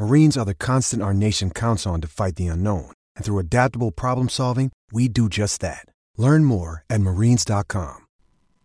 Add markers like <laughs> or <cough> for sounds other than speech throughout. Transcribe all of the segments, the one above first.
Marines are the constant our nation counts on to fight the unknown. And through adaptable problem solving, we do just that. Learn more at marines.com.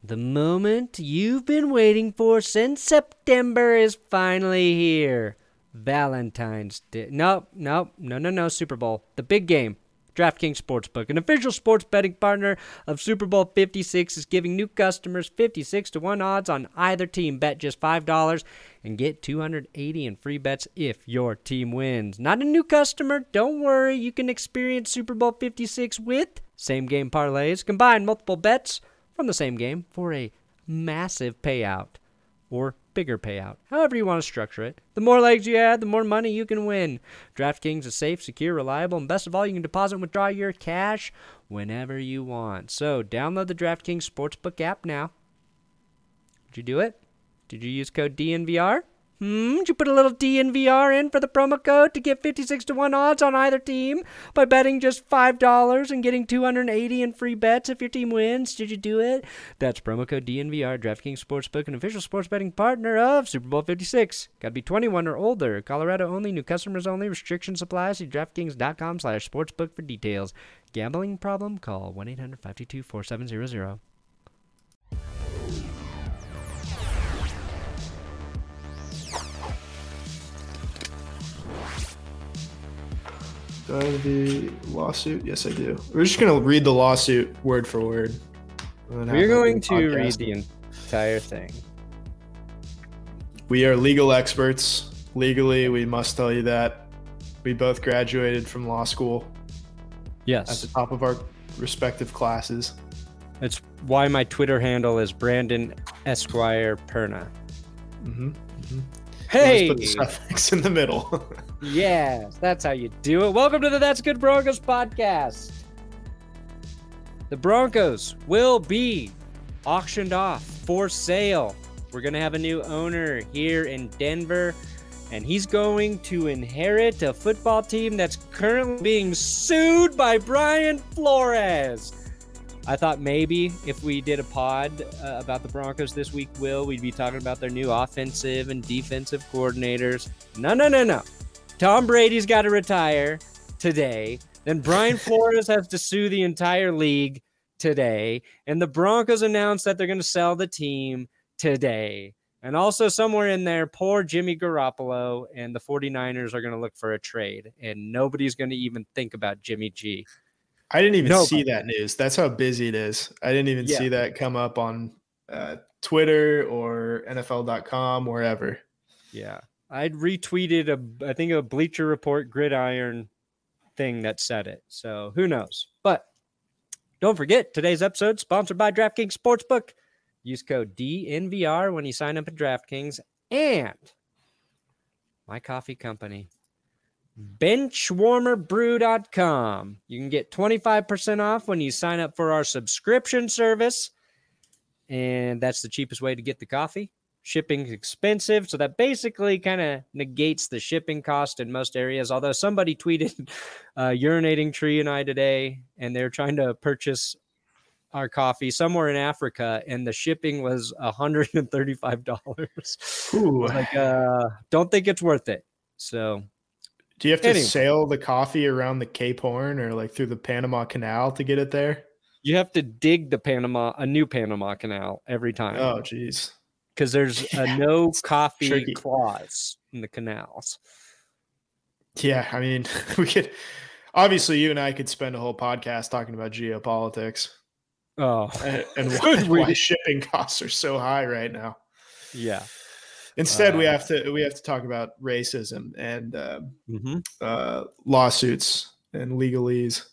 The moment you've been waiting for since September is finally here. Valentine's Day. Nope, nope, no, no, no, Super Bowl. The big game. DraftKings Sportsbook, an official sports betting partner of Super Bowl 56, is giving new customers 56 to 1 odds on either team. Bet just $5 and get 280 in free bets if your team wins. Not a new customer? Don't worry, you can experience Super Bowl 56 with same game parlays, combine multiple bets from the same game for a massive payout or bigger payout. However you want to structure it. The more legs you add, the more money you can win. DraftKings is safe, secure, reliable, and best of all, you can deposit and withdraw your cash whenever you want. So, download the DraftKings Sportsbook app now. Did you do it? Did you use code DNVR? Hmm, did you put a little DNVR in for the promo code to get 56 to 1 odds on either team by betting just $5 and getting 280 in free bets if your team wins? Did you do it? That's promo code DNVR, DraftKings Sportsbook, an official sports betting partner of Super Bowl 56. Got to be 21 or older. Colorado only, new customers only. Restrictions apply. See DraftKings.com slash sportsbook for details. Gambling problem? Call 1-800-522-4700. Do I have the lawsuit? Yes, I do. We're just gonna read the lawsuit word for word. We're going to podcast. read the entire thing. We are legal experts. Legally, we must tell you that we both graduated from law school Yes. at the top of our respective classes. That's why my Twitter handle is Brandon Esquire Perna. Mm-hmm. Hey! put the suffix in the middle. <laughs> Yes, that's how you do it. Welcome to the That's Good Broncos podcast. The Broncos will be auctioned off for sale. We're going to have a new owner here in Denver, and he's going to inherit a football team that's currently being sued by Brian Flores. I thought maybe if we did a pod uh, about the Broncos this week, Will, we'd be talking about their new offensive and defensive coordinators. No, no, no, no. Tom Brady's got to retire today. Then Brian <laughs> Flores has to sue the entire league today. And the Broncos announced that they're going to sell the team today. And also, somewhere in there, poor Jimmy Garoppolo and the 49ers are going to look for a trade. And nobody's going to even think about Jimmy G. I didn't even Nobody. see that news. That's how busy it is. I didn't even Yeah. see that come up on uh, Twitter or NFL.com, wherever. Yeah. I'd retweeted a I think a Bleacher Report gridiron thing that said it. So who knows? But don't forget today's episode sponsored by DraftKings Sportsbook. Use code DNVR when you sign up at DraftKings and my coffee company benchwarmerbrew.com. You can get 25% off when you sign up for our subscription service. And that's the cheapest way to get the coffee. Shipping's expensive, so that basically kind of negates the shipping cost in most areas. Although somebody tweeted <laughs> uh, urinating tree and I today, and they're trying to purchase our coffee somewhere in Africa, and the shipping was $135. Ooh. <laughs> like, uh, don't think it's worth it. So Do you have to Anyway. sail the coffee around the Cape Horn or like through the Panama Canal to get it there? you have to dig the Panama, a new Panama Canal every time. Oh, geez. Because there's a no coffee tricky. clause in the canals. Yeah, I mean, <laughs> we could obviously you and I could spend a whole podcast talking about geopolitics. Oh, and, and <laughs> why, why shipping costs are so high right now. yeah. Instead, we Uh, have to we have to talk about racism and um, Mm-hmm. uh, lawsuits and legalese.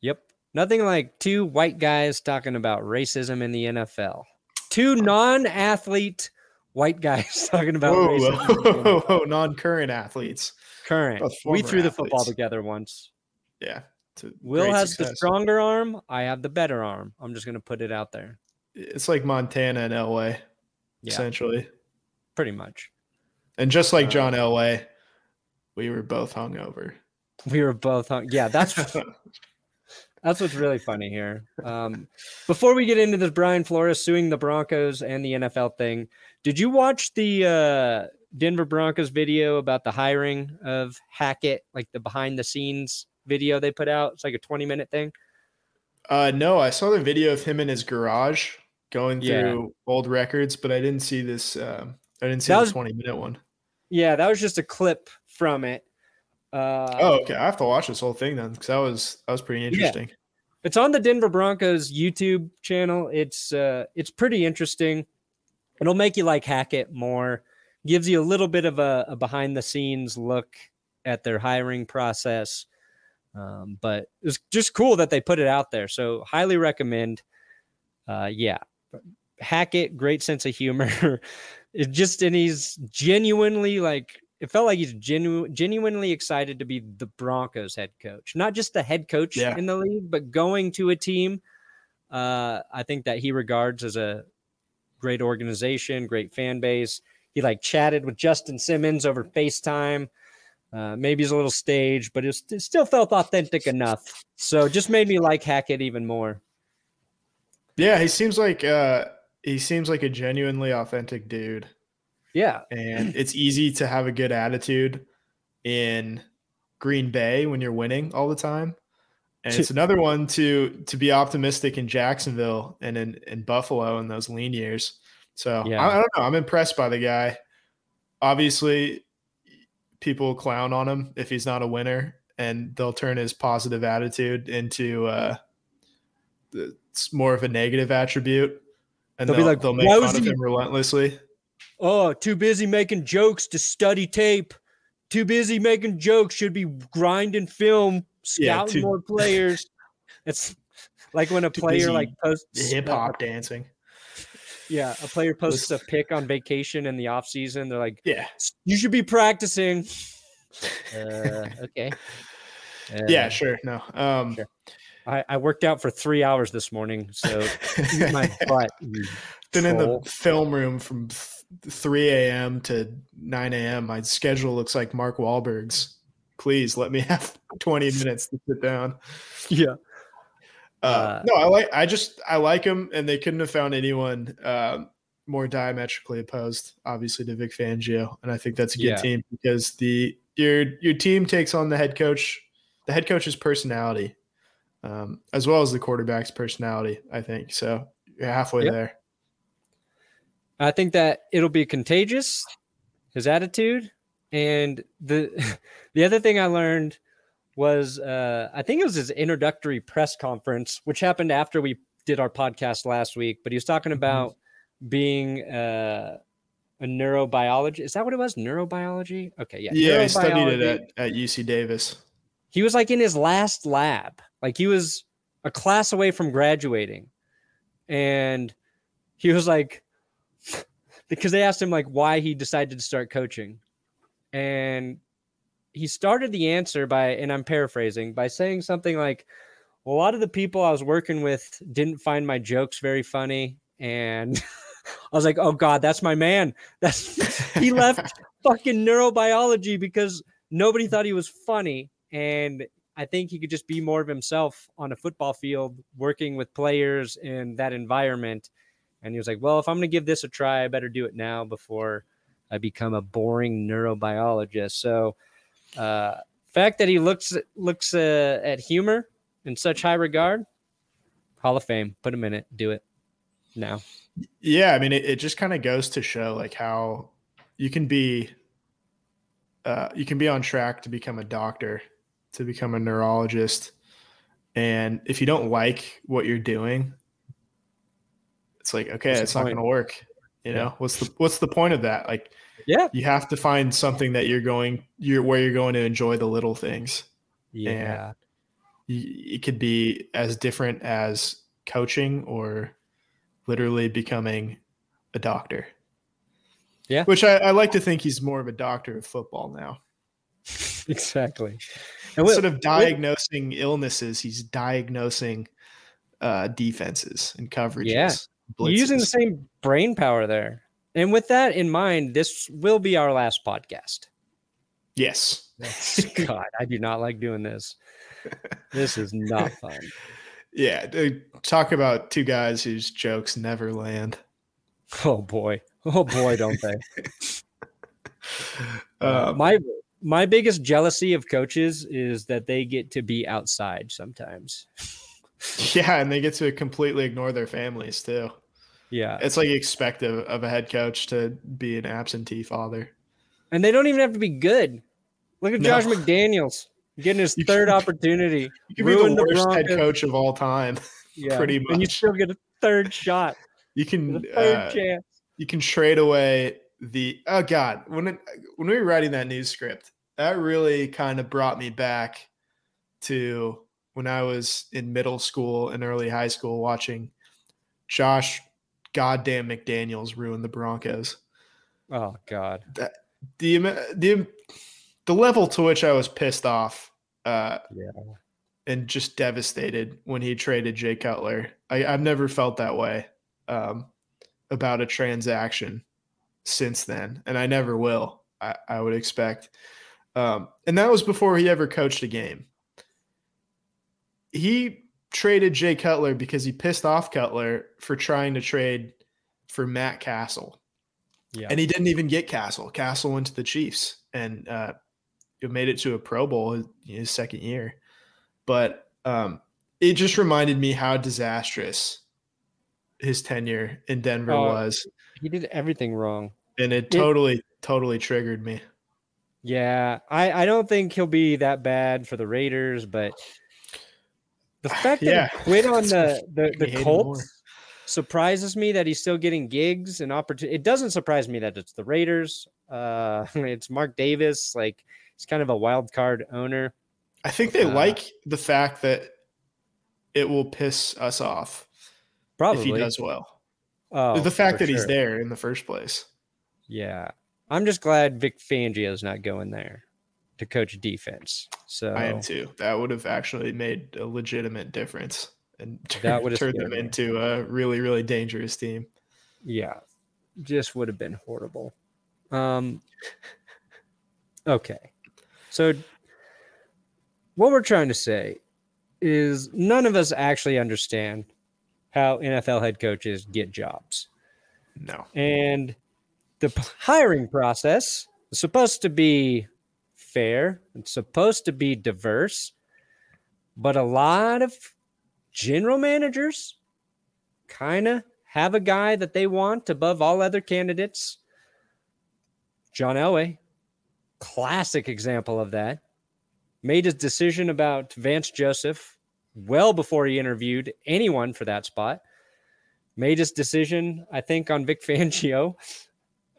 Yep. Nothing like two white guys talking about racism in the NFL. Two non-athlete white guys <laughs> talking about Whoa, whoa, whoa, non-current athletes. Current. We threw the football together once. Yeah. Will has the stronger arm. I have the better arm. I'm just gonna put it out there. It's like Montana and Elway, Yeah, essentially. pretty much. And just like Uh, John Elway, we were both hungover. We were both hung. Yeah, that's <laughs> that's what's really funny here. Um, before we get into this, Brian Flores suing the Broncos and the NFL thing. Did you watch the uh, Denver Broncos video about the hiring of Hackett, like the behind the scenes video they put out? It's like a 20 minute thing. Uh, no, I saw the video of him in his garage going Yeah. through old records, but I didn't see this. Um, I didn't see That the was- 20 minute one. Yeah, that was just a clip from it. Uh, Oh, okay. I have to watch this whole thing then because that was that was pretty interesting. It's on the Denver Broncos YouTube channel. It's uh it's pretty interesting. It'll make you like Hackett more. Gives you a little bit of a, a behind the scenes look at their hiring process. Um, but it's just cool that they put it out there. So highly recommend. Uh, yeah, Hackett, great sense of humor. <laughs> it just and he's genuinely like it felt like he's genu- genuinely excited to be the Broncos head coach, not just the head coach Yeah. in the league, but going to a team. Uh, I think that he regards as a great organization, great fan base. He like chatted with Justin Simmons over FaceTime. Uh, maybe he's a little staged, but it, was- it still felt authentic enough. So just made me like Hackett even more. Yeah, he seems like uh, he seems like a genuinely authentic dude, Yeah, and it's easy to have a good attitude in Green Bay when you're winning all the time. And it's another one to to be optimistic in Jacksonville and in, in Buffalo in those lean years. So Yeah. I, I don't know. I'm impressed by the guy. Obviously, people clown on him if he's not a winner, and they'll turn his positive attitude into uh, it's more of a negative attribute, and They'll they'll, be like, they'll make "Why fun of he- him relentlessly. Oh, too busy making jokes to study tape. Too busy making jokes. Should be grinding film, Yeah, scouting too- more <laughs> players. It's like when a Too player like posts Hip uh, hop dancing. Yeah, a player posts a pic on vacation in the off season. They're like, Yeah, "You should be practicing." Uh, okay. yeah, Uh, sure. No, um, Sure. I, I worked out for three hours this morning, so <laughs> my butt. you been in the film room from th- 3 a.m. to 9 a.m. My schedule looks like Mark Wahlberg's. Please let me <laughs> have 20 minutes to sit down. yeah. Uh, Uh, no, I like. I just I like him, and they couldn't have found anyone um, more diametrically opposed, obviously, to Vic Fangio, and I think that's a good Yeah. team because the your your team takes on the head coach, the head coach's personality, um, as well as the quarterback's personality. I think so. You're halfway Yep. there. I think that it'll be contagious, his attitude, and the <laughs> the other thing I learned was uh, I think it was his introductory press conference, which happened after we did our podcast last week. But he was talking about being uh, a neurobiologist. Is that what it was? Neurobiology? Okay, yeah. Yeah, he studied it at, at UC Davis. he was like in his last lab like he was a class away from graduating and he was like because they asked him like why he decided to start coaching. And he started the answer by and i'm paraphrasing by saying something like a lot of the people i was working with didn't find my jokes very funny. And <laughs> i was like oh god that's my man. <laughs> That's he left <laughs> fucking neurobiology because nobody thought he was funny. And i think he could just be more of himself on a football field working with players in that environment and he was like well if i'm going to give this a try i better do it now before i become a boring neurobiologist. So uh fact that he looks looks uh, at humor in such high regard hall of fame. Put him in it. Do it now. Yeah, I mean, it, it just kind of goes to show like how you can be, uh, you can be on track to become a doctor, to become a neurologist, and if you don't like what you're doing, It's like, okay, it's not going to work. You know, what's the what's the point of that? Like, Yeah. you have to find something that you're going you're where you're going to enjoy the little things. Yeah. Y- It could be as different as coaching or literally becoming a doctor. Yeah. Which I, I like to think he's more of a doctor of football now. <laughs> Exactly. And Instead of diagnosing illnesses, he's diagnosing uh, defenses and coverages. Yeah. You're using the same brain power there. And with that in mind, this will be our last podcast. Yes. <laughs> God, I do not like doing this. <laughs> This is not fun. Yeah. dude, Talk about two guys whose jokes never land. Oh boy. Oh boy, don't they? <laughs> Uh, Um, my my biggest jealousy of coaches is that they get to be outside sometimes. <laughs> yeah. And they get to completely ignore their families too. Yeah. It's like you expect of, of a head coach to be an absentee father. And they don't even have to be good. Look at No. Josh McDaniels getting his You third can- opportunity. You could be the Ruined the worst head coach of all time. <laughs> Yeah. pretty much. And you still get a third shot, You can third uh, chance. you can trade away the oh god when it, when we were writing that news script that really kind of brought me back to when I was in middle school and early high school watching Josh goddamn McDaniels ruin the Broncos. Oh God. The the the level to which I was pissed off uh, Yeah. and just devastated when he traded Jay Cutler. I, I've never felt that way um, about a transaction since then, and I never will. I, I would expect, um, and that was before he ever coached a game. He traded Jay Cutler because he pissed off Cutler for trying to trade for Matt Cassel. Yeah. And he didn't even get Cassel. Cassel went to the Chiefs and uh, made it to a Pro Bowl his, his second year. But um, it just reminded me how disastrous his tenure in Denver Oh, was. he did everything wrong. And it totally, totally triggered me. Yeah, I, I don't think he'll be that bad for the Raiders, but the fact that Yeah. he quit on the the, the Colts surprises me that he's still getting gigs and opportunity. It doesn't surprise me that it's the Raiders. Uh, <laughs> it's Mark Davis. Like he's kind of a wild card owner. I think they Uh, like the fact that it will piss us off Probably if he does well. Oh, the fact that he's there in the first place. Yeah, I'm just glad Vic Fangio is not going there to coach defense. So I am too. That would have actually made a legitimate difference and <laughs> That would have turned them into a really, really dangerous team. yeah just would have been horrible um okay so what we're trying to say is none of us actually understand how nfl head coaches get jobs No. and the hiring process is supposed to be fair it's supposed to be diverse but a lot of general managers kind of have a guy that they want above all other candidates john elway classic example of that made his decision about vance joseph well before he interviewed anyone for that spot made his decision, I think, on Vic <laughs> Fangio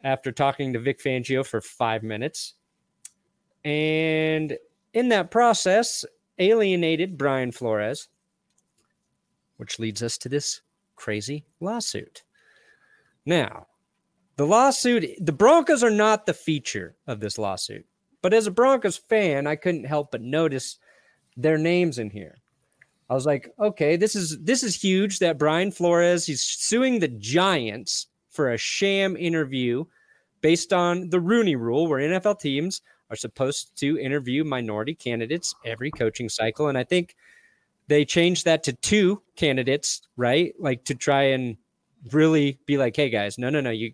after talking to Vic Fangio for five minutes. And in that process, alienated Brian Flores, which leads us to this crazy lawsuit. Now, the lawsuit, the Broncos are not the feature of this lawsuit. But as a Broncos fan, I couldn't help but notice their names in here. I was like, okay, this is this is huge that Brian Flores he's suing the Giants for a sham interview based on the Rooney rule where NFL teams are supposed to interview minority candidates every coaching cycle and I think they changed that to two candidates, right? Like to try and really be like, "Hey guys, no no no, you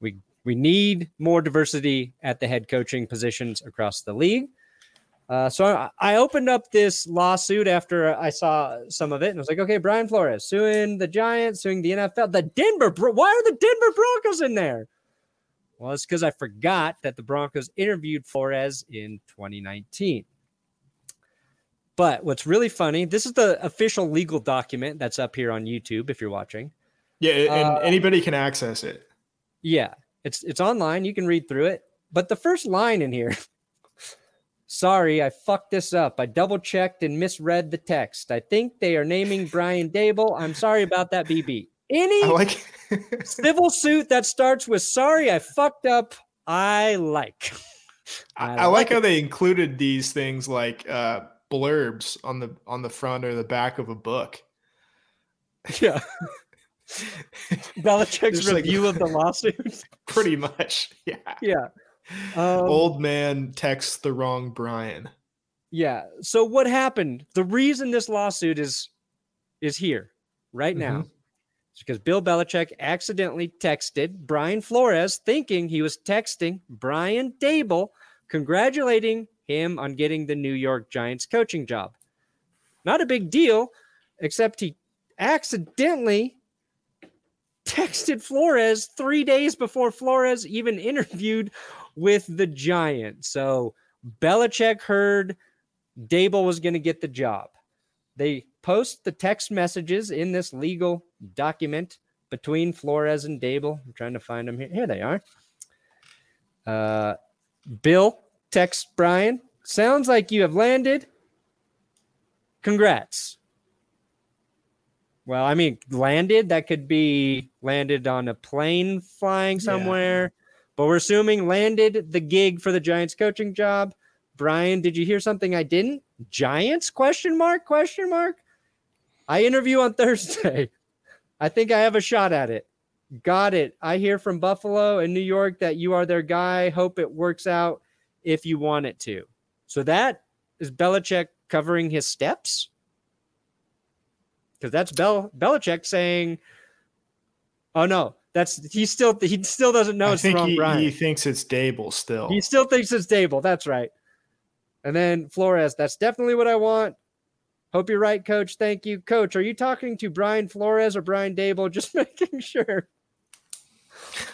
we we need more diversity at the head coaching positions across the league." Uh, so I, I opened up this lawsuit after I saw some of it, and I was like, okay, Brian Flores suing the Giants, suing the NFL, the Denver. Why are the Denver Broncos in there? Well, it's because I forgot that the Broncos interviewed Flores in 2019. But what's really funny, this is the official legal document that's up here on YouTube if you're watching. Yeah, and Uh, anybody can access it. Yeah, it's it's online. You can read through it. But the first line in here. <laughs> Sorry, I fucked this up. I double checked and misread the text. I think they are naming Brian Daboll. I'm sorry about that, BB. Any I like <laughs> civil suit that starts with "Sorry, I fucked up," I like. I, I like how they included these things like uh blurbs on the on the front or the back of a book. Yeah. <laughs> Belichick's like- review of the lawsuit. <laughs> Pretty much. Yeah. yeah. Um, Old man texts the wrong Brian. Yeah. So what happened? The reason this lawsuit is is here right now Mhm. is because Bill Belichick accidentally texted Brian Flores, thinking he was texting Brian Daboll, congratulating him on getting the New York Giants coaching job. Not a big deal, except he accidentally texted Flores three days before Flores even interviewed with the Giants. So Belichick heard Daboll was going to get the job. They post the text messages in this legal document between Flores and Daboll. I'm trying to find them here. Here they are. Uh, Bill texts Brian. Sounds like you have landed. Congrats. Well, I mean, landed. That could be landed on a plane flying Yeah. somewhere, but we're assuming landed the gig for the Giants coaching job. Brian, did you hear something I didn't? Giants? Question mark? Question mark? I interview on <laughs> Thursday. I think I have a shot at it. Got it. I hear from Buffalo and New York that you are their guy. Hope it works out if you want it to. So that is Belichick covering his steps. Because that's Bel Belichick saying, "Oh no, that's he still he still doesn't know I it's think he, Brian. he thinks it's Daboll still. He still thinks it's Daboll. That's right. And then Flores, that's definitely what I want. Hope you're right, coach. Thank you. Coach, are you talking to Brian Flores or Brian Daboll? <laughs> Just making sure.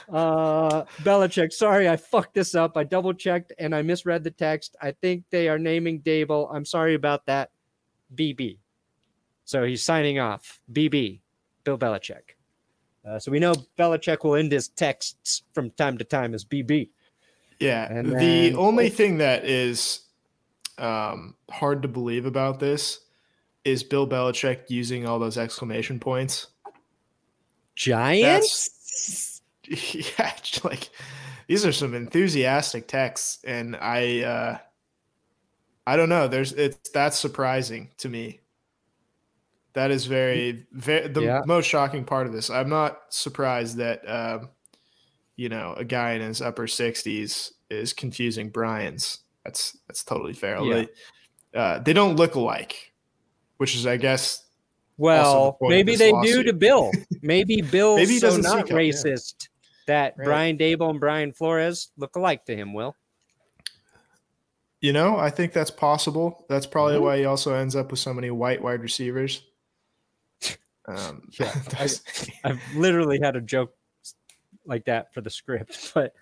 Uh Belichick, sorry, I fucked this up. I double checked and I misread the text. I think they are naming Daboll. I'm sorry about that. BB. So he's signing off. BB, Bill Belichick. Uh, so we know Belichick will end his texts from time to time as BB. Yeah. And the then- only thing that is um, hard to believe about this is Bill Belichick using all those exclamation points. Giants? <laughs> yeah, like these are some enthusiastic texts, and I, uh, I don't know. There's it's that's surprising to me. That is very, very the Yeah. most shocking part of this. I'm not surprised that um, you know a guy in his upper 60s is confusing Brian's. That's that's totally fair. Yeah. They, uh, they don't look alike, which is, I guess, Well, of maybe they do to Bill. <laughs> Maybe Bill's Maybe so not seek out, yeah. racist that Right. Brian Daboll and Brian Flores look alike to him, Will. You know, I think that's possible. That's probably Mhm. why he also ends up with so many white wide receivers. <laughs> Um, Yeah, <laughs> I, I've literally had a joke like that for the script. But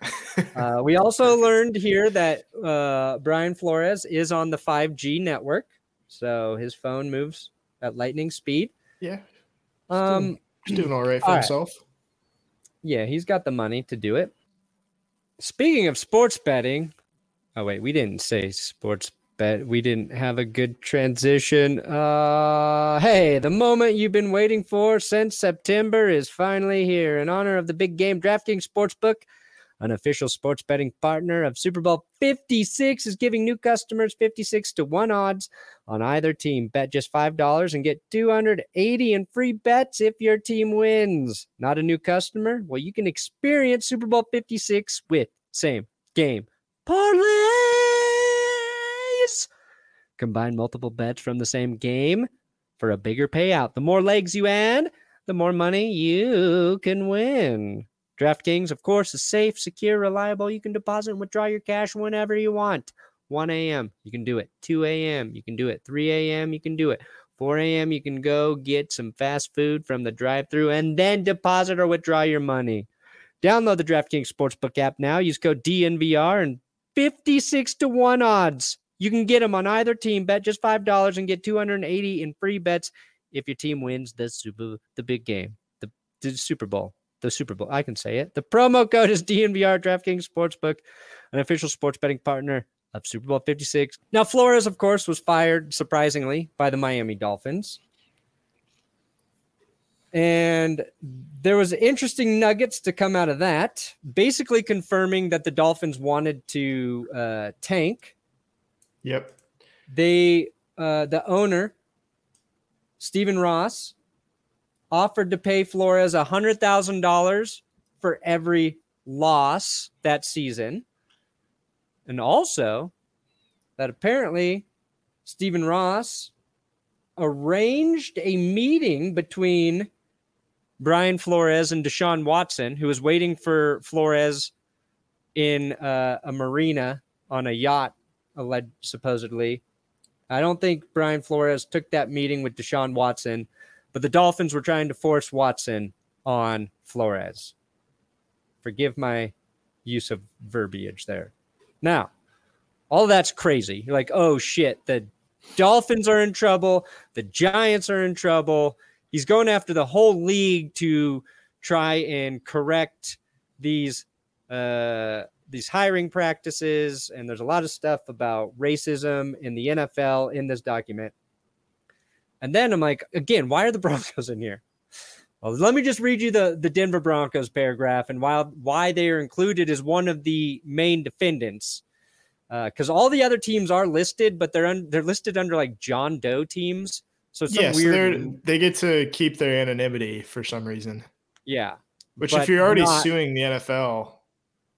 uh, we also learned here that uh, Brian Flores is on the 5G network. So his phone moves at lightning speed. yeah, Um, he's doing all right for all right. himself. Yeah, he's got the money to do it. Speaking of sports betting, oh wait, we didn't say sports bet. We didn't have a good transition. Uh hey, the moment you've been waiting for since September is finally here. In honor of the big game DraftKings Sportsbook, an official sports betting partner of Super Bowl 56 is giving new customers 56 to 1 odds on either team. Bet just $5 and get 280 in free bets if your team wins. Not a new customer? Well, you can experience Super Bowl 56 with same game parlays. Combine multiple bets from the same game for a bigger payout. The more legs you add, the more money you can win. DraftKings, of course, is safe, secure, reliable. You can deposit and withdraw your cash whenever you want. 1 a.m., you can do it. 2 a.m., you can do it. 3 a.m., you can do it. 4 a.m., you can go get some fast food from the drive through and then deposit or withdraw your money. Download the DraftKings Sportsbook app now. Use code DNVR and 56 to 1 odds. You can get them on either team. Bet just $5 and get 280 in free bets if your team wins the Super the big game. The the Super Bowl. The Super Bowl. I can say it. The promo code is DNVR DraftKings Sportsbook, an official sports betting partner of Super Bowl 56. Now, Flores, of course, was fired surprisingly by the Miami Dolphins. And there was interesting nuggets to come out of that, basically confirming that the Dolphins wanted to uh, tank. Yep. They, uh, the owner, Stephen Ross, offered to pay Flores a hundred thousand dollars for every loss that season, and also that apparently Stephen Ross arranged a meeting between Brian Flores and Deshaun Watson, who was waiting for Flores in uh, a marina on a yacht, alleged supposedly. I don't think Brian Flores took that meeting with Deshaun Watson, but the Dolphins were trying to force Watson on Flores. Forgive my use of verbiage there. Now, all that's crazy. You're like, oh shit, the Dolphins are in trouble, the Giants are in trouble he's going after the whole league to try and correct these uh, these hiring practices. And there's a lot of stuff about racism in the NFL in this document. And then I'm like, again, why are the <laughs> Broncos in here? Well, let me just read you the, the Denver Broncos paragraph and why, why they are included as one of the main defendants. Because uh, all the other teams are listed, but they're un- they're listed under like John Doe teams. So it's yeah, weird. So they get to keep their anonymity for some reason. Yeah. Which, if you're already not, suing the NFL,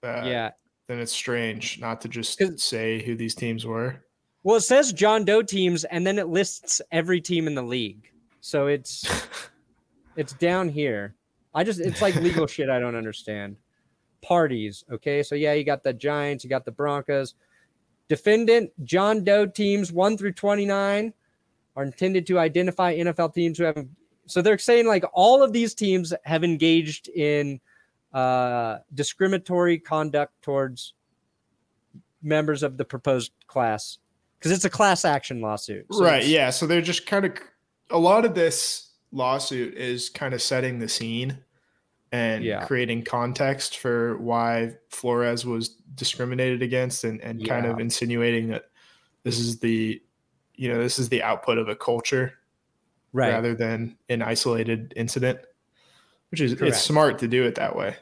uh, yeah, then it's strange not to just say who these teams were. Well, it says John Doe teams, and then it lists every team in the league. So it's <laughs> it's down here. I just it's like legal <laughs> shit I don't understand. Parties, okay? So yeah, you got the Giants, you got the Broncos. Defendant John Doe teams 1 through 29 are intended to identify NFL teams who have. So they're saying like all of these teams have engaged in uh, discriminatory conduct towards members of the proposed class because it's a class action lawsuit. So right. Yeah. So they're just kind of a lot of this lawsuit is kind of setting the scene and yeah. creating context for why Flores was discriminated against and, and yeah. kind of insinuating that this is the you know this is the output of a culture right. rather than an isolated incident which is Correct. it's smart to do it that way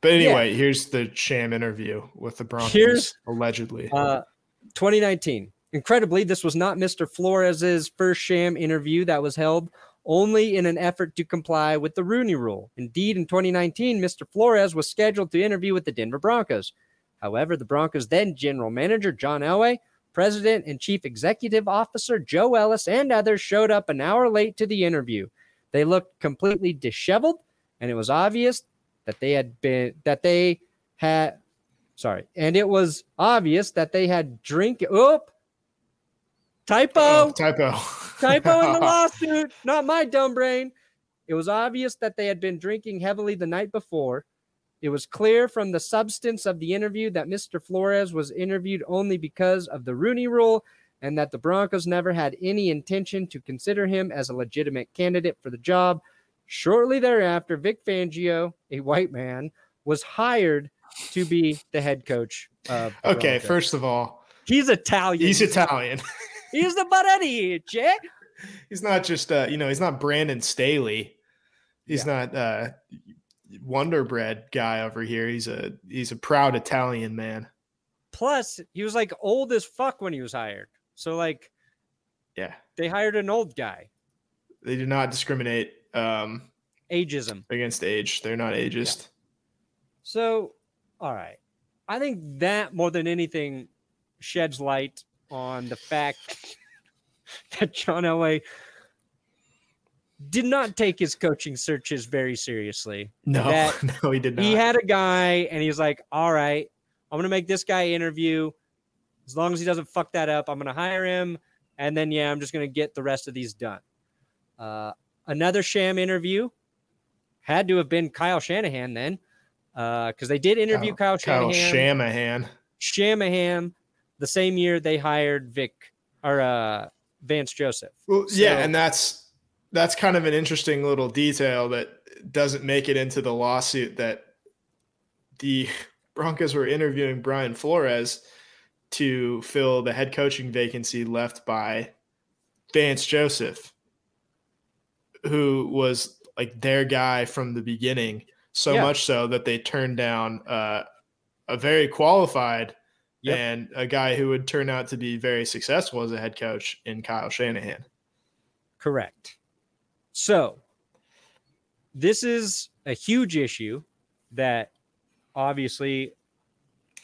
but anyway yeah. here's the sham interview with the broncos here's, allegedly uh, 2019 incredibly this was not mr flores's first sham interview that was held only in an effort to comply with the rooney rule indeed in 2019 mr flores was scheduled to interview with the denver broncos however the broncos then general manager john elway President and Chief Executive Officer Joe Ellis and others showed up an hour late to the interview. They looked completely disheveled, and it was obvious that they had been that they had sorry, and it was obvious that they had drink oop typo oh, typo <laughs> typo in the <laughs> lawsuit, not my dumb brain. It was obvious that they had been drinking heavily the night before it was clear from the substance of the interview that Mr. Flores was interviewed only because of the Rooney rule and that the Broncos never had any intention to consider him as a legitimate candidate for the job. Shortly thereafter, Vic Fangio, a white man, was hired to be the head coach. okay, Broncos. first of all, he's Italian. He's Italian. <laughs> he's the Jay. He's not just uh, you know, he's not Brandon Staley. He's yeah. not uh Wonder Bread guy over here. He's a he's a proud Italian man. Plus, he was like old as fuck when he was hired. So like, yeah, they hired an old guy. They do not discriminate um, ageism against age. They're not ageist. Yeah. So, all right, I think that more than anything sheds light on the fact <laughs> that John Elway did not take his coaching searches very seriously. No, that <laughs> no, he did not. He had a guy, and he's like, "All right, I'm gonna make this guy interview. As long as he doesn't fuck that up, I'm gonna hire him, and then yeah, I'm just gonna get the rest of these done." Uh, another sham interview had to have been Kyle Shanahan then, because uh, they did interview Kyle, Kyle Shanahan. Kyle Shanahan. Shanahan. The same year they hired Vic or uh, Vance Joseph. Well, so, yeah, and that's that's kind of an interesting little detail that doesn't make it into the lawsuit that the <laughs> Broncos were interviewing Brian Flores to fill the head coaching vacancy left by Vance Joseph, who was like their guy from the beginning. So yeah. much so that they turned down uh, a very qualified yep. and a guy who would turn out to be very successful as a head coach in Kyle Shanahan. Correct. So, this is a huge issue that obviously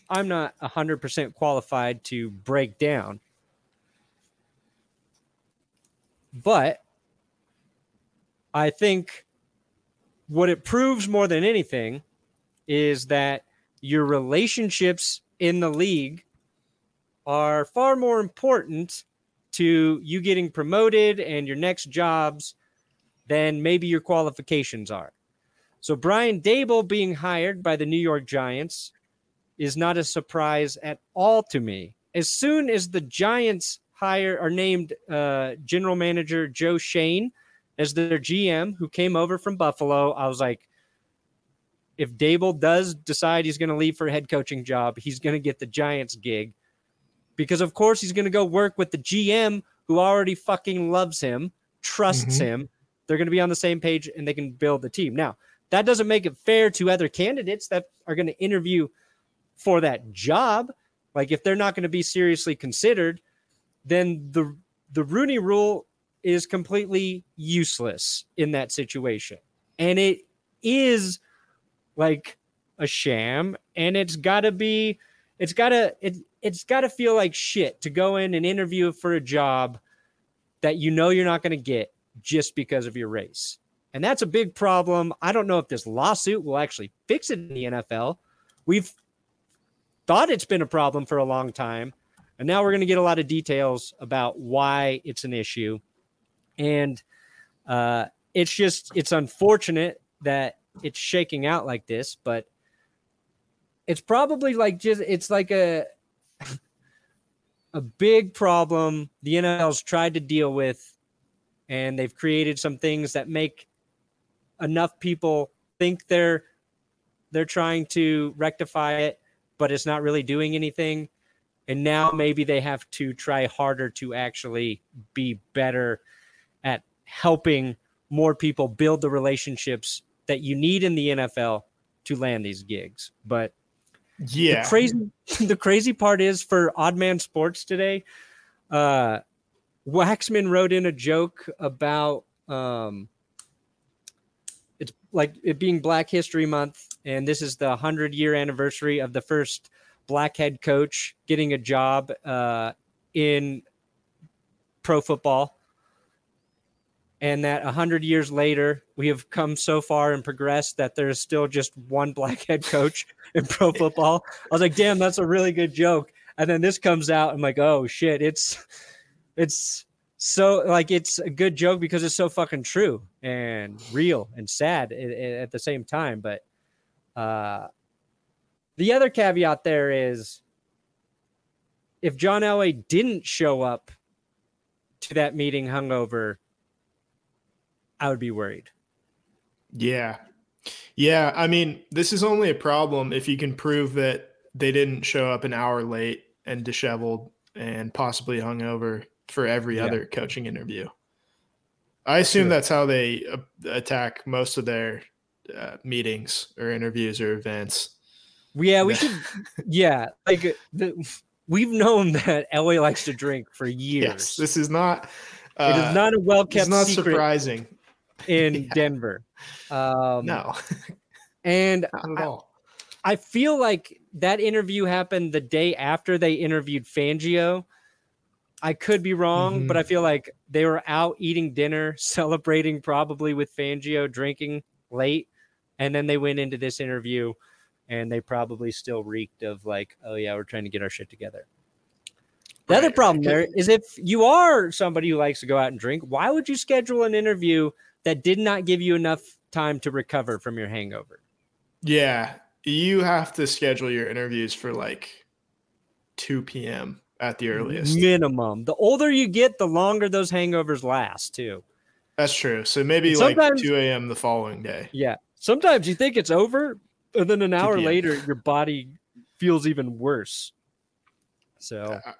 I'm not 100% qualified to break down. But I think what it proves more than anything is that your relationships in the league are far more important to you getting promoted and your next jobs than maybe your qualifications are. So Brian Daboll being hired by the New York Giants is not a surprise at all to me. As soon as the Giants hire or named uh, general manager Joe Schoen as their GM, who came over from Buffalo, I was like, if Daboll does decide he's going to leave for a head coaching job, he's going to get the Giants gig because, of course, he's going to go work with the GM who already fucking loves him, trusts mm-hmm. him. They're going to be on the same page and they can build the team. Now, that doesn't make it fair to other candidates that are going to interview for that job. Like if they're not going to be seriously considered, then the the Rooney rule is completely useless in that situation. And it is like a sham and it's got to be it's got to it, it's got to feel like shit to go in and interview for a job that you know you're not going to get just because of your race. And that's a big problem. I don't know if this lawsuit will actually fix it in the NFL. We've thought it's been a problem for a long time. And now we're going to get a lot of details about why it's an issue. And uh, it's just, it's unfortunate that it's shaking out like this, but it's probably like just it's like a a big problem the NFL's tried to deal with, and they've created some things that make enough people think they're they're trying to rectify it, but it's not really doing anything. And now maybe they have to try harder to actually be better at helping more people build the relationships that you need in the NFL to land these gigs. But yeah, the crazy <laughs> the crazy part is for Odd Man Sports today, uh, Waxman wrote in a joke about um, it's like it being Black History Month, and this is the hundred year anniversary of the first black head coach getting a job uh, in pro football and that 100 years later we have come so far and progressed that there's still just one black head coach <laughs> in pro football. I was like damn that's a really good joke. And then this comes out i'm like oh shit it's it's so like it's a good joke because it's so fucking true and real and sad at, the same time. But uh the other caveat there is if john elway didn't show up to that meeting hungover I would be worried. Yeah. Yeah. I mean, this is only a problem if you can prove that they didn't show up an hour late and disheveled and possibly hungover for every yeah. other coaching interview. I assume sure. that's how they uh, attack most of their uh, meetings or interviews or events. Yeah, we <laughs> should. yeah, like the, we've known that Elway likes to drink for years. Yes, this is not. Uh, it is uh, not a well kept. It's not secret. surprising <laughs> in yeah. Denver. Um, no, and <laughs> I, I feel like that interview happened the day after they interviewed Fangio. I could be wrong, mm-hmm. but I feel like they were out eating dinner, <laughs> celebrating probably with Fangio, drinking late, and then they went into this interview and they probably still reeked of like, oh yeah, we're trying to get our shit together. The right. other problem there is if you are somebody who likes to go out and drink, why would you schedule an interview that did not give you enough time to recover from your hangover. Yeah, you have to schedule your interviews for like 2 p.m. at the earliest. Minimum. The older you get, the longer those hangovers last, too. That's true. So maybe And like 2 a.m. the following day. Yeah. Sometimes you think it's over, and then an hour later, your body feels even worse. So, Uh,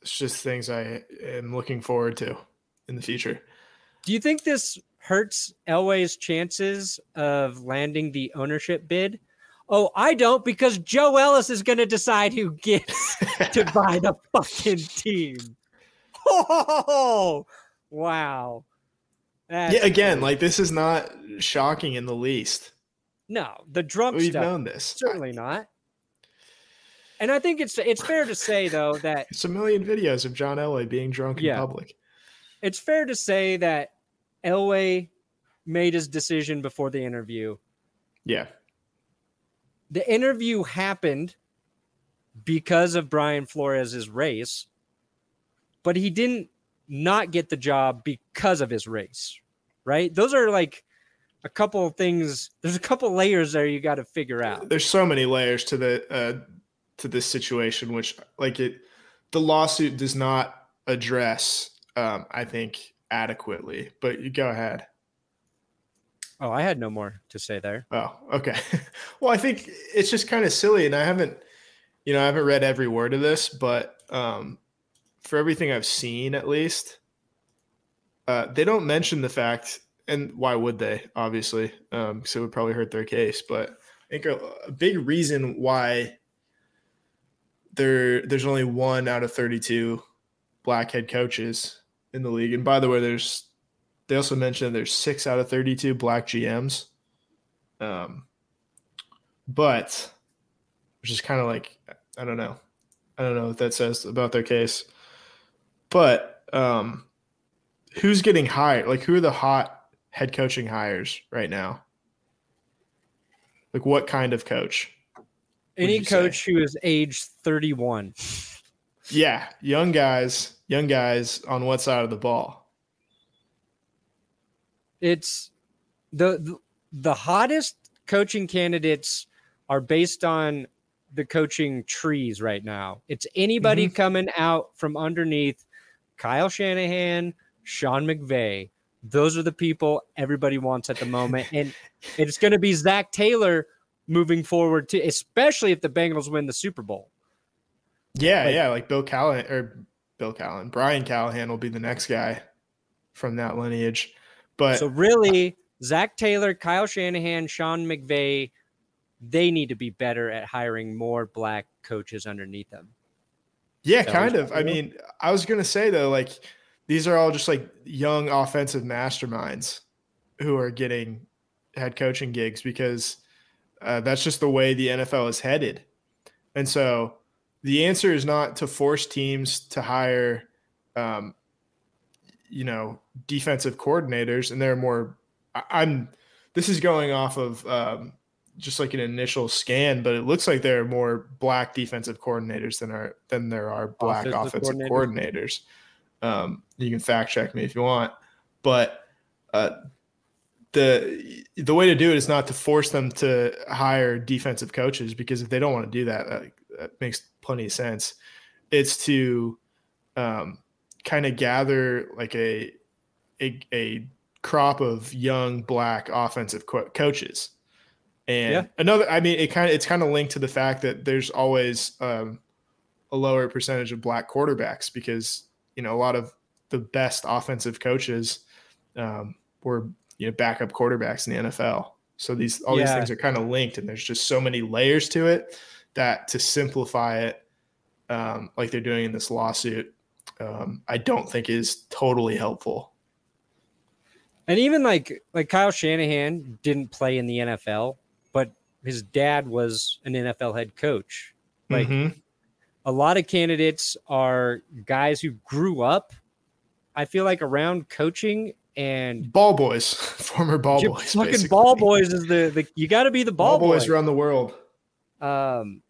It's just things I am looking forward to in the future. do you think this hurts Elway's chances of landing the ownership bid? Oh, I don't because Joe Ellis is going to decide who gets to <laughs> buy the fucking team. Oh, wow. That's yeah, again, like this is not shocking in the least. no, the drunk We've stuff. known this. Certainly not. And I think it's it's fair to say though that It's a million videos of John Elway being drunk Yeah. in public. it's fair to say that Elway made his decision before the interview. Yeah. The interview happened because of Brian Flores' race, but he didn't not get the job because of his race, right? Those are like a couple of things. There's a couple layers there you got to figure out. There's so many layers to the uh to this situation, which like it the lawsuit does not address um, I think adequately. But you go ahead. Oh, I had no more to say there. Oh, okay. <laughs> well, I think it's just kind of silly, and I haven't, you know, I haven't read every word of this, but um, for everything I've seen, at least, uh, they don't mention the fact, and why would they? Obviously, because it would probably hurt their case. But I think a, a big reason why there there's only one out of 32 black head coaches in the league, and by the way, there's they also mentioned there's six out of 32 black GMs. Um, but which is kind of like, I don't know. I don't know what that says about their case. But um, who's getting hired? Like, who are the hot head coaching hires right now? Like, what kind of coach? Any you say? coach who is age 31. Yeah, young guys, young guys on what side of the ball? It's the, the hottest coaching candidates are based on the coaching trees right now. It's anybody mm-hmm. coming out from underneath Kyle Shanahan, Sean McVay. Those are the people everybody wants at the moment. And <laughs> it's going to be Zac Taylor moving forward too, especially if the Bengals win the Super Bowl. Yeah, Like- yeah, like Bill Callahan or Bill Callahan, Brian Callahan will be the next guy from that lineage. But So really, Zac Taylor, Kyle Shanahan, Sean McVay, they need to be better at hiring more black coaches underneath them. Yeah, That kind of. I mean, I was gonna say though, like these are all just like young offensive masterminds who are getting head coaching gigs because uh, that's just the way the NFL is headed. And so the answer is not to force teams to hire, um, you know, defensive coordinators, and they're more. I, I'm. This is going off of um, just like an initial scan, but it looks like there are more black defensive coordinators than are than there are black Offensive offensive coordinators. Um, you can fact check me if you want, but uh, the the way to do it is not to force them to hire defensive coaches because if they don't want to do that, that, that makes plenty of sense. It's to um, kind of gather like a, a a crop of young black offensive co- coaches. And Yeah. another, I mean, it kind of it's kind of linked to the fact that there's always um, a lower percentage of black quarterbacks because you know a lot of the best offensive coaches um, were you know backup quarterbacks in the NFL. So these all these things are kind of linked, and there's just so many layers to it that to simplify it, um, like they're doing in this lawsuit, um, I don't think is totally helpful. And even like like Kyle Shanahan didn't play in the NFL, but his dad was an NFL head coach. Like Mhm. a lot of candidates are guys who grew up, I feel like around coaching and ball boys, <laughs> former ball boys, fucking basically. ball boys is the, the you got to be the ball, Ball boys boy. run the world. Um,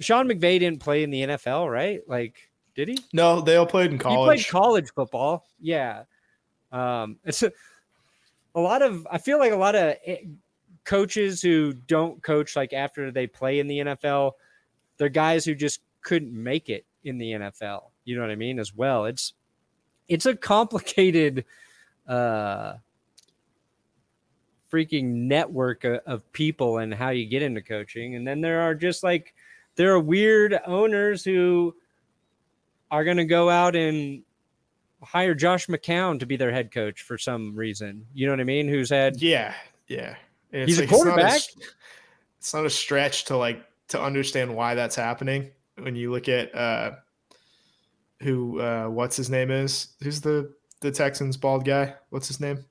Sean McVay didn't play in the NFL, right? Like, did he? No, they all played in college. He played college football. Yeah. Um, it's a, a lot of. I feel like a lot of eh, coaches who don't coach like after they play in the NFL, they're guys who just couldn't make it in the NFL. You know what I mean? As well, it's it's a complicated uh freaking network of people and how you get into coaching and then there are just like there are weird owners who are going to go out and hire Josh McCown to be their head coach for some reason. You know what I mean? Who's had Yeah, yeah. And He's a it's not quarterback. It's not, a, stretch to like to understand why that's happening. When you look at uh who uh what's his name is? Who's the the Texans bald guy? What's his name?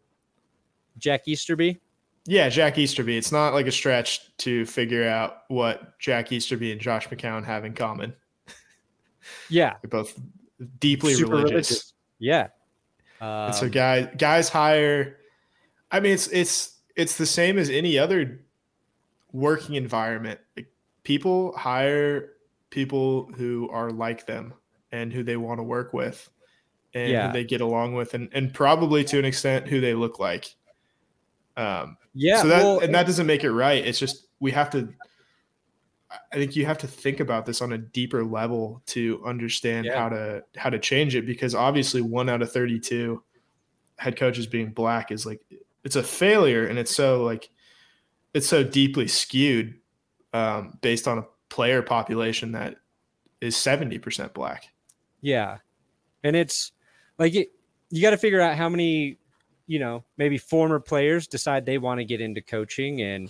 Jack Easterby. Yeah, Jack Easterby. It's not like a stretch to figure out what Jack Easterby and Josh McCown have in common. Yeah, They're both deeply super religious. Yeah. And so Um, guys guys hire I mean it's it's it's the same as any other working environment. Like, people hire people who are like them and who they want to work with and Yeah. they get along with and, and probably to an extent who they look like. Um yeah. so that well, and that doesn't make it right. It's just we have to I think you have to think about this on a deeper level to understand Yeah. how to how to change it because obviously one out of 32 head coaches being black is like it's a failure and it's so like it's so deeply skewed um, based on a player population that is 70% black. Yeah. And it's like it, you got to figure out how many, you know, maybe former players decide they want to get into coaching and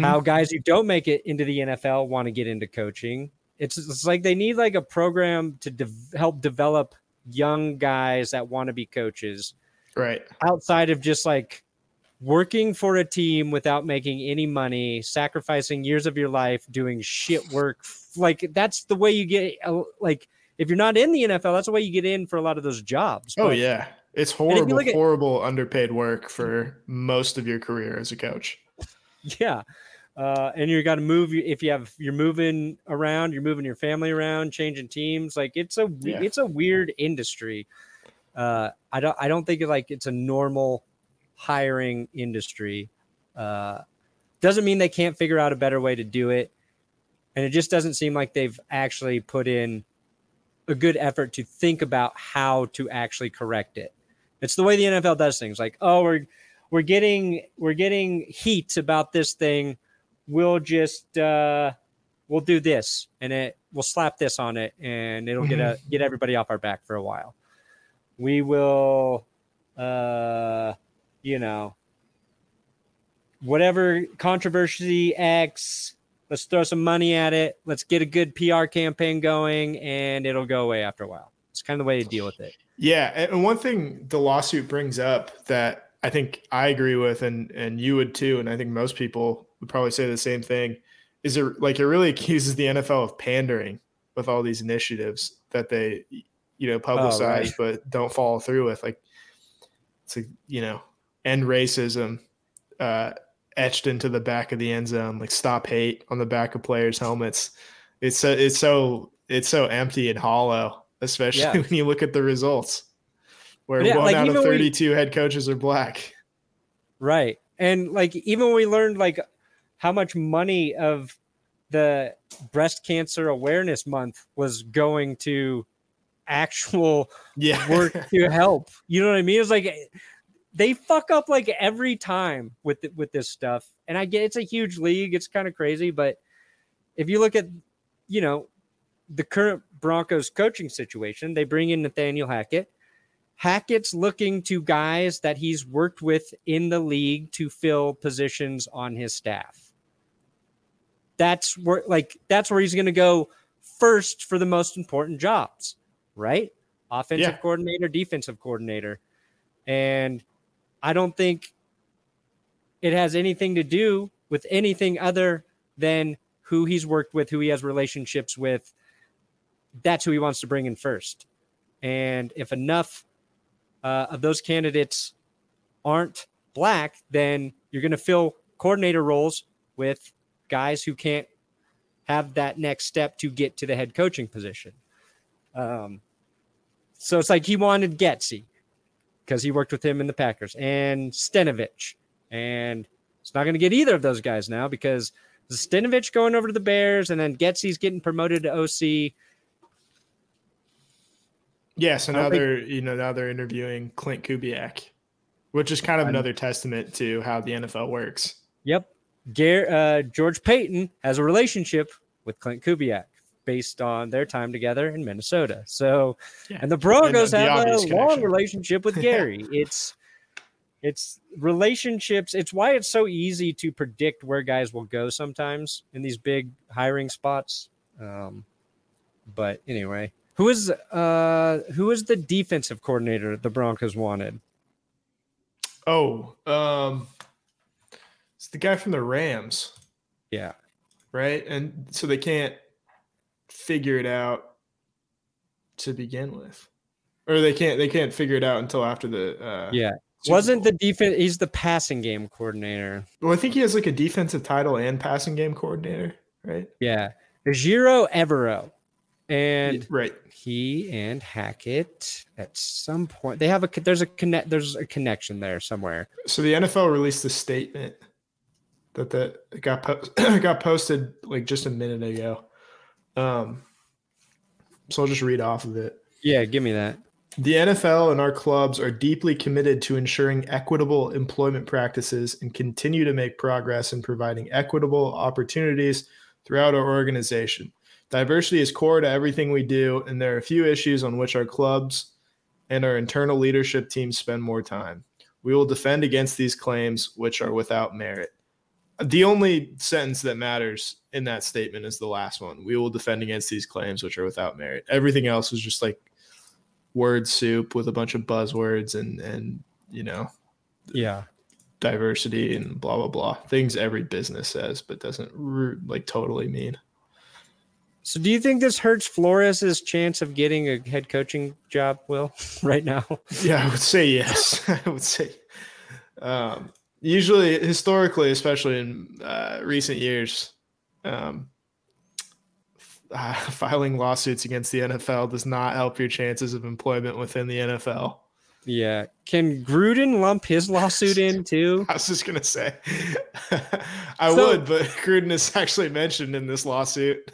how guys who don't make it into the NFL want to get into coaching. It's, it's like they need like a program to de- help develop young guys that want to be coaches Right. outside of just like working for a team without making any money, sacrificing years of your life doing shit work. Like that's the way you get uh, like if you're not in the NFL, that's the way you get in for a lot of those jobs. Oh But- yeah. It's horrible, look horrible underpaid work for most of your career as a coach. <laughs> Yeah. Uh, and you got to move if you have you're moving around, you're moving your family around, changing teams. Like it's a Yeah. it's a weird industry. Uh, I don't I don't think it like it's a normal hiring industry. Uh, doesn't mean they can't figure out a better way to do it, and it just doesn't seem like they've actually put in a good effort to think about how to actually correct it. It's the way the NFL does things. Like, oh, we're we're getting we're getting heat about this thing. We'll just uh, we'll do this, and it we'll slap this on it, and it'll get a get everybody off our back for a while. We will, uh, you know, whatever controversy X. Let's throw some money at it. Let's get a good PR campaign going, and it'll go away after a while. It's kind of the way to deal with it. Yeah, and one thing the lawsuit brings up that I think I agree with, and and you would too, and I think most people would probably say the same thing, is it like it really <laughs> accuses the NFL of pandering with all these initiatives that they, you know, publicize right. but don't follow through with. Like, it's like you know, end racism, uh, etched into the back of the end zone, like stop hate on the back of players' helmets. It's so it's so it's so empty and hollow, especially Yeah. <laughs> when you look at the results. Where yeah, one like, out of even we- 32 head coaches are black. Right. And like even when we learned like how much money of the breast cancer awareness month was going to actual <laughs> Yeah. work to help. You know what I mean? It's like they fuck up like every time with th- with this stuff. And I get it's a huge league. It's kind of crazy, but if you look at you know the current Broncos coaching situation, they bring in Nathaniel Hackett. Hackett's looking to guys that he's worked with in the league to fill positions on his staff. That's where like that's where he's going to go first for the most important jobs, right? Offensive Yeah. coordinator, defensive coordinator. And I don't think it has anything to do with anything other than who he's worked with, who he has relationships with. That's who he wants to bring in first. And if enough uh, of those candidates aren't black, then you're going to fill coordinator roles with guys who can't have that next step to get to the head coaching position. Um, so it's like he wanted Getsy because he worked with him in the Packers and Stenavich. And it's not going to get either of those guys now because Stenavich going over to the Bears and then Getsy's getting promoted to OC. Yeah. So now they're, you know, now they're interviewing Klint Kubiak. which is kind of another testament to how the NFL works. Yep. Gar- uh, George Paton has a relationship with Klint Kubiak based on their time together in Minnesota. So, Yeah. and the Broncos And the have a obvious long relationship with <laughs> Gary. it's it's relationships. It's why it's so easy to predict where guys will go sometimes in these big hiring spots. Um, but anyway, who is uh who is the defensive coordinator the Broncos wanted? Oh, um, it's the guy from the Rams, Yeah. right? And so they can't figure it out to begin with, or they can't they can't figure it out until after the uh, Yeah. Super Wasn't Bowl. the defense he's the passing game coordinator. Well, I think he has like a defensive title and passing game coordinator, right? Yeah. Ejiro Evero. And right. he and Hackett at some point they have a there's a connect there's a connection there somewhere. So the NFL released a statement that the it got po- <clears throat> got posted like just a minute ago. Um, so I'll just read off of it. Yeah, give me that. The NFL and our clubs are deeply committed to ensuring equitable employment practices and continue to make progress in providing equitable opportunities throughout our organization. Diversity is core to everything we do, and there are a few issues on which our clubs and our internal leadership teams spend more time. We will defend against these claims, which are without merit. The only sentence that matters in that statement is the last one. We will defend against these claims, which are without merit. Everything else is just like word soup with a bunch of buzzwords and and you know Yeah. diversity and blah blah blah things every business says but doesn't like totally mean So do you think this hurts Flores' chance of getting a head coaching job, Will, <laughs> right now? yeah i would say yes <laughs> i would say um usually historically especially in uh, recent years um uh, <laughs> filing lawsuits against the nfl does not help your chances of employment within the nfl Yeah. Can Gruden lump his lawsuit in too? I was just gonna say, I So- would, but Gruden is actually mentioned in this lawsuit.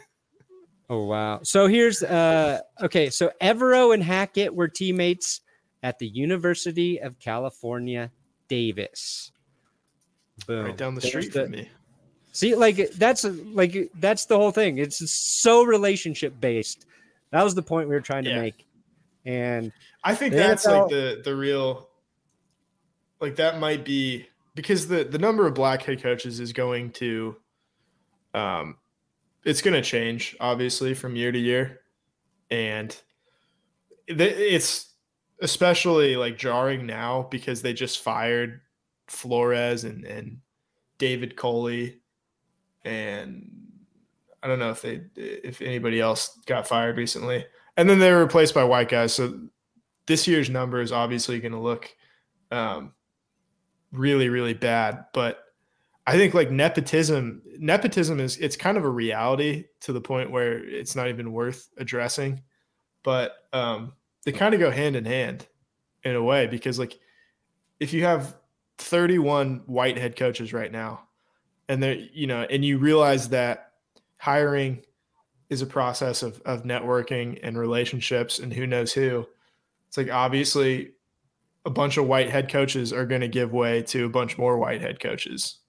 Oh wow. So here's uh okay, so Evero and Hackett were teammates at the University of California, Davis. Boom. Right down the There's street the- from me. See, like that's like that's the whole thing. It's so relationship based. That was the point we were trying to Yeah. make. And I think that's NFL like the the real, like that might be because the the number of black head coaches is going to, um, it's going to change obviously from year to year, and it's especially like jarring now because they just fired Flores and and David Culley, and I don't know if they if anybody else got fired recently, and then they were replaced by white guys. So this year's number is obviously going to look um, really really bad, but. I think like nepotism, nepotism is it's kind of a reality to the point where it's not even worth addressing. But um, they kind of go hand in hand in a way because like if you have 31 white head coaches right now and they're you know and you realize that hiring is a process of of networking and relationships and who knows who it's like obviously a bunch of white head coaches are going to give way to a bunch more white head coaches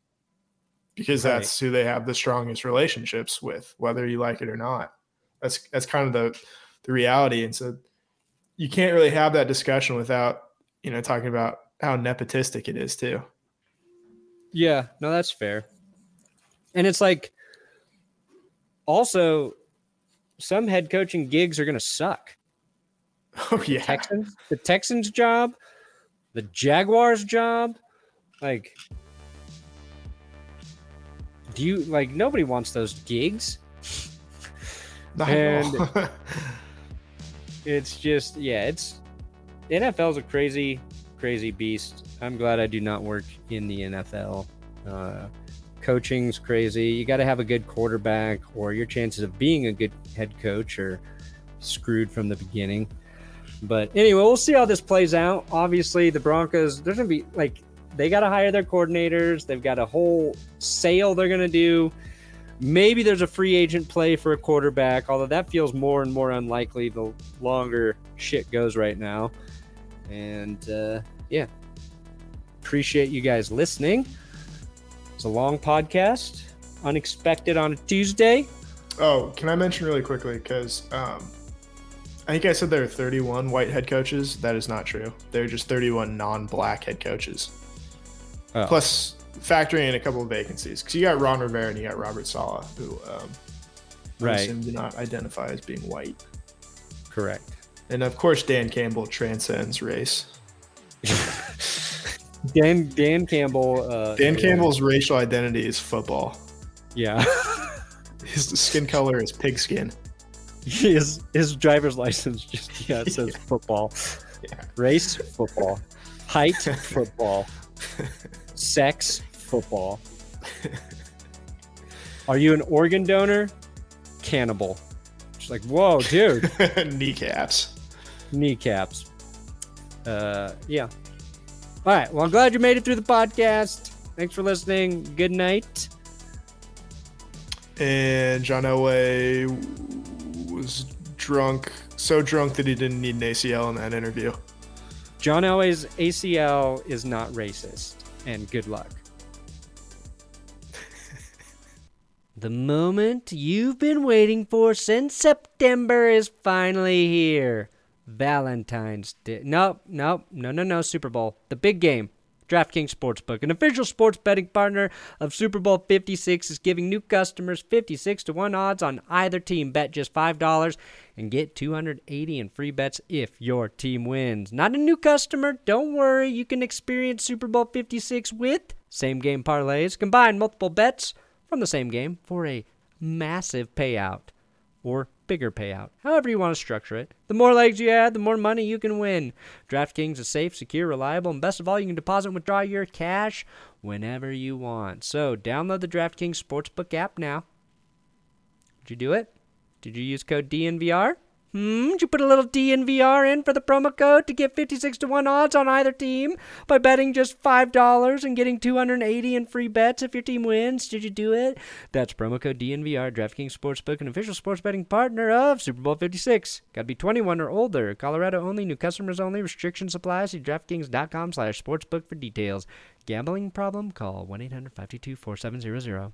because Right. that's who they have the strongest relationships with whether you like it or not that's that's kind of the the reality and so you can't really have that discussion without you know talking about how nepotistic it is too yeah, no, that's fair. And it's like also some head coaching gigs are gonna suck. <laughs> oh yeah Texans, the Texans job, the Jaguars job, like do you like nobody wants those gigs? All. <laughs> It's just yeah, it's the NFL's a crazy, crazy beast. I'm glad I do not work in the NFL. Uh, coaching's crazy. You got to have a good quarterback, or your chances of being a good head coach are screwed from the beginning. But anyway, we'll see how this plays out. Obviously, the Broncos, there's gonna be like they got to hire their coordinators. They've got a whole sale they're gonna do. Maybe there's a free agent play for a quarterback, although that feels more and more unlikely the longer shit goes right now. And uh, yeah, Appreciate you guys listening. It's a long podcast, unexpected on a Tuesday. Oh, can I mention really quickly? Because um, I think I said there are 31 white head coaches. That is not true. There are just 31 non black head coaches. Oh. Plus, factoring in a couple of vacancies. Because you got Ron Rivera and you got Robert Saleh, who um, Right. do not identify as being white. Correct. And of course, Dan Campbell transcends race. <laughs> Dan Dan Campbell. Uh, Dan Campbell's racial identity is football. Yeah. <laughs> His skin color is pigskin. <laughs> his his driver's license just yeah it says football. Yeah. Race football. Height football. Sex football. Are you an organ donor? Cannibal. Just like whoa, dude. <laughs> Kneecaps. Kneecaps. Uh, yeah. All right. Well, I'm glad you made it through the podcast. Thanks for listening. Good night. And John Elway was drunk, so drunk that he didn't need an ACL in that interview. John Elway's ACL is not racist, and good luck. the moment you've been waiting for since September is finally here. Valentine's Day. Nope, nope, no, no, no, Super Bowl. The big game. DraftKings Sportsbook, an official sports betting partner of Super Bowl 56, is giving new customers 56 to 1 odds on either team. Bet just $5 and get 280 in free bets if your team wins. Not a new customer? Don't worry, you can experience Super Bowl 56 with same game parlays, combine multiple bets from the same game for a massive payout or bigger payout. However you want to structure it. The more legs you add, the more money you can win. DraftKings is safe, secure, reliable, and best of all, you can deposit and withdraw your cash whenever you want. So, download the DraftKings Sportsbook app now. Did you do it? Did you use code DNVR? Hmm, did you put a little DNVR in for the promo code to get 56 to 1 odds on either team by betting just $5 and getting 280 in free bets if your team wins? Did you do it? That's promo code DNVR, DraftKings Sportsbook, an official sports betting partner of Super Bowl 56. Gotta be 21 or older. Colorado only, new customers only, restrictions apply. See DraftKings.com slash sportsbook for details. Gambling problem? Call 1 800 522 4700.